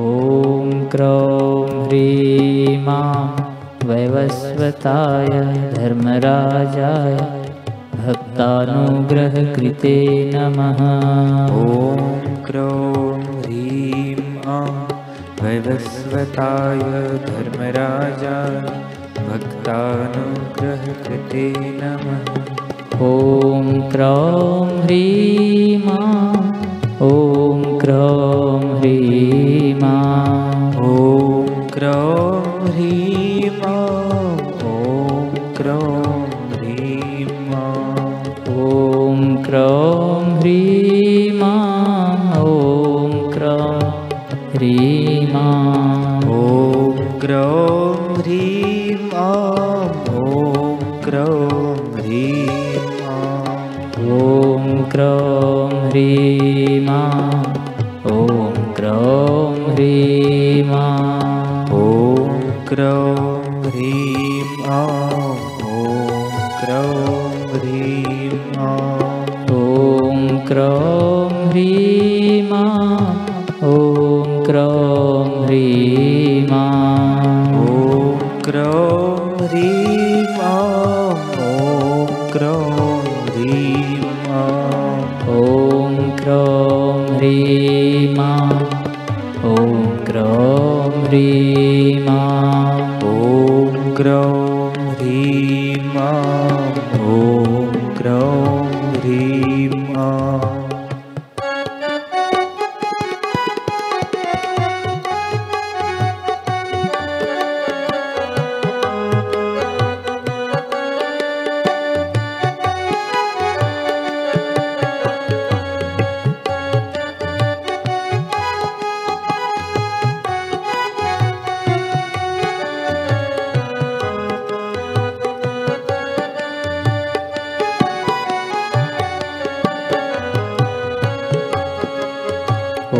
ॐ क्रौं ह्रीमां वैवस्वताय धर्मराजाय भक्तानुग्रहकृते नमः। ॐ क्रौं ह्रीं आं वैवस्वताय धर्मराजाय भक्तानुग्रहकृते नमः। ॐ क्रौं ह्रीमां क्रौं ह्रीमां। ॐ क्रौं ह्रीं आं ॐ क्रौं ह्रीं आं ॐ क्रौं ह्रीमां। ॐ क्रौं ह्रीमां। ॐ क्रौं ह्रीं आं ॐ क्रौं ह्रीं आं ॐ क्रौं ह्रीमां क्रौं ह्रीं आं ॐ क्रौं ह्रीं ॐ क्रौं ह्रीमां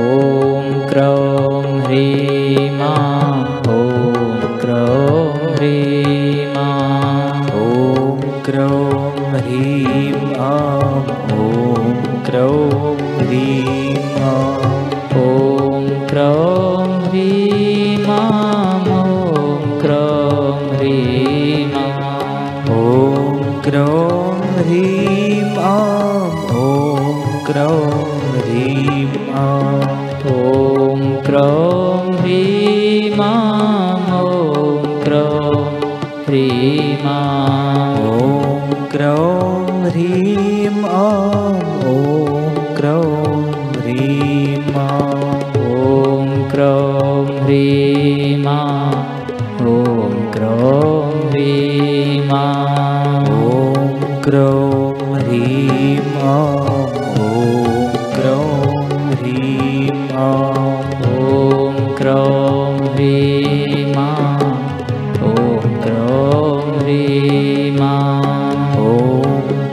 ॐ क्रौं क्रौं ह्रीमां ॐ क्रौं ह्रीमां ॐ क्रौं ह्रीं ॐ क्रौं ह्रीं आं ॐ क्रौं ह्रीमां ॐ क्रौं ह्रीमां ॐ क्रौं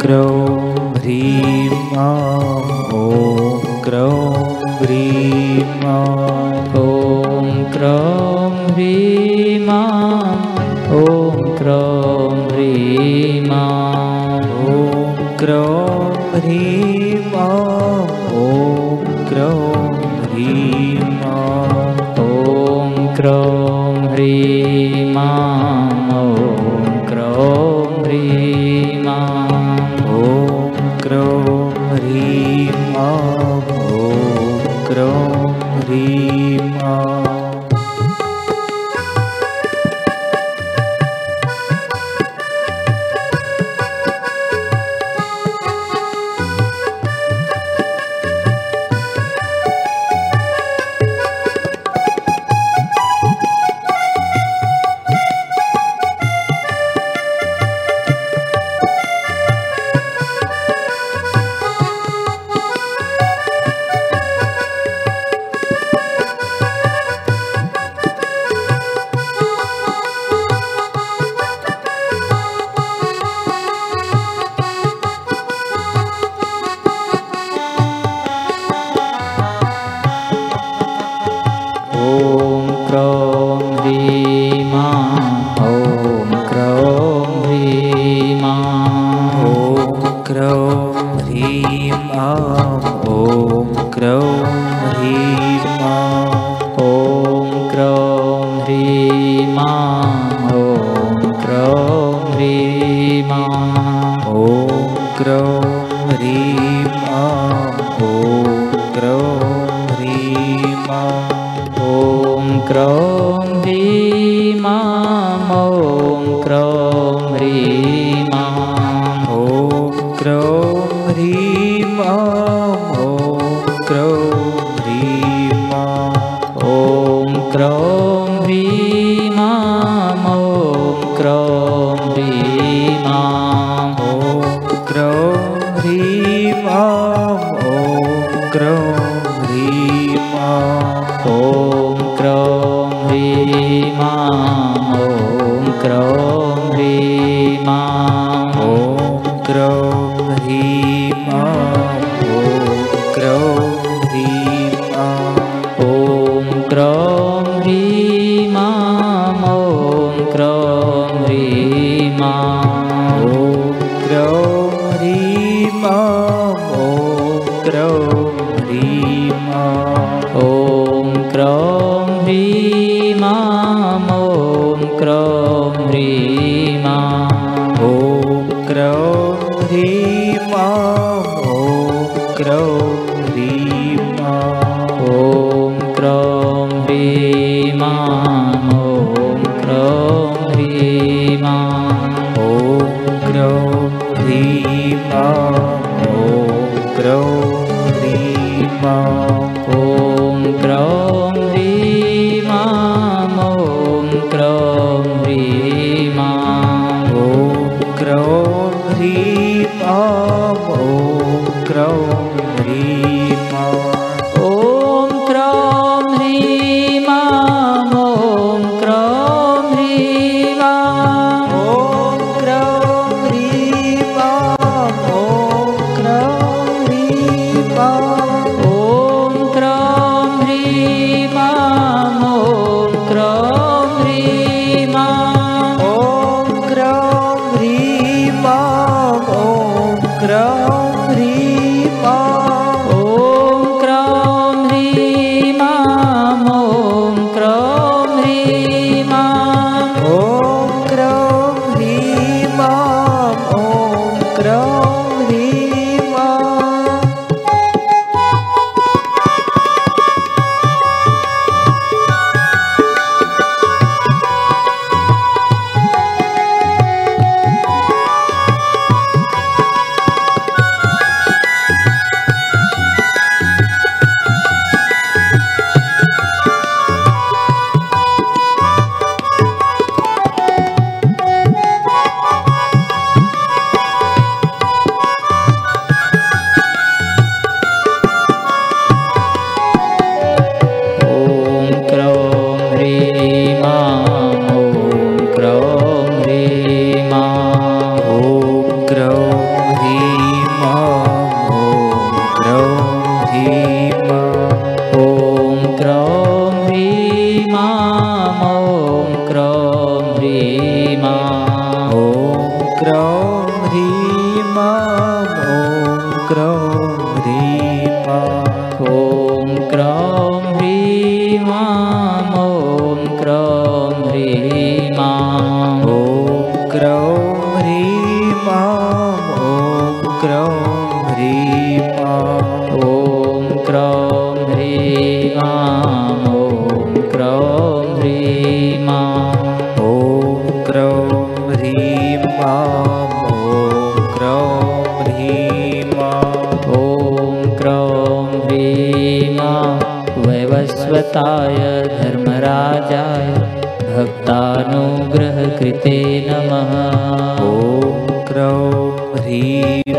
क्रौं ह्रीं आं ॐ क्रौं ह्रीं आं ॐ क्रौं ह्रीमां ॐ क्रौं ह्रीमां ॐ क्रौं ह्रीं आं ॐ क्रौं ह्रीं आं ॐ क्रौं ह्रीमां ॐ क्रौं 아. 아. ह्रीमां ॐ क्रों ह्रीमां। ॐ क्रों ह्रीमां। ॐ क्रों ह्रीमां। ॐ क्रों ह्रीमां। ॐ क्रों ह्रीमां। ॐ क्रों क्रीमा मो क्रौ दीपा ॐ क्रौं प्रेमा ॐ क्रौं ह्रीमा ॐ क्रौं क्रौ ॐ क्रौं दीपा ॐ क्रीमा ह्रीमा। भक्ताय धर्मराजाय भक्तानुग्रहकृते नमः। ॐ क्रौं ह्रीं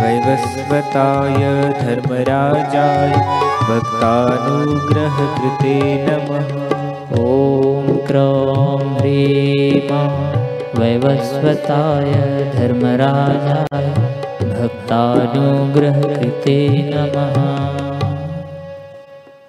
वैवस्वताय धर्मराजाय भक्तानुग्रहकृते नमः। ॐ क्रौं ह्रीम् वैवस्वताय धर्मराजाय भक्तानुग्रहकृते नमः।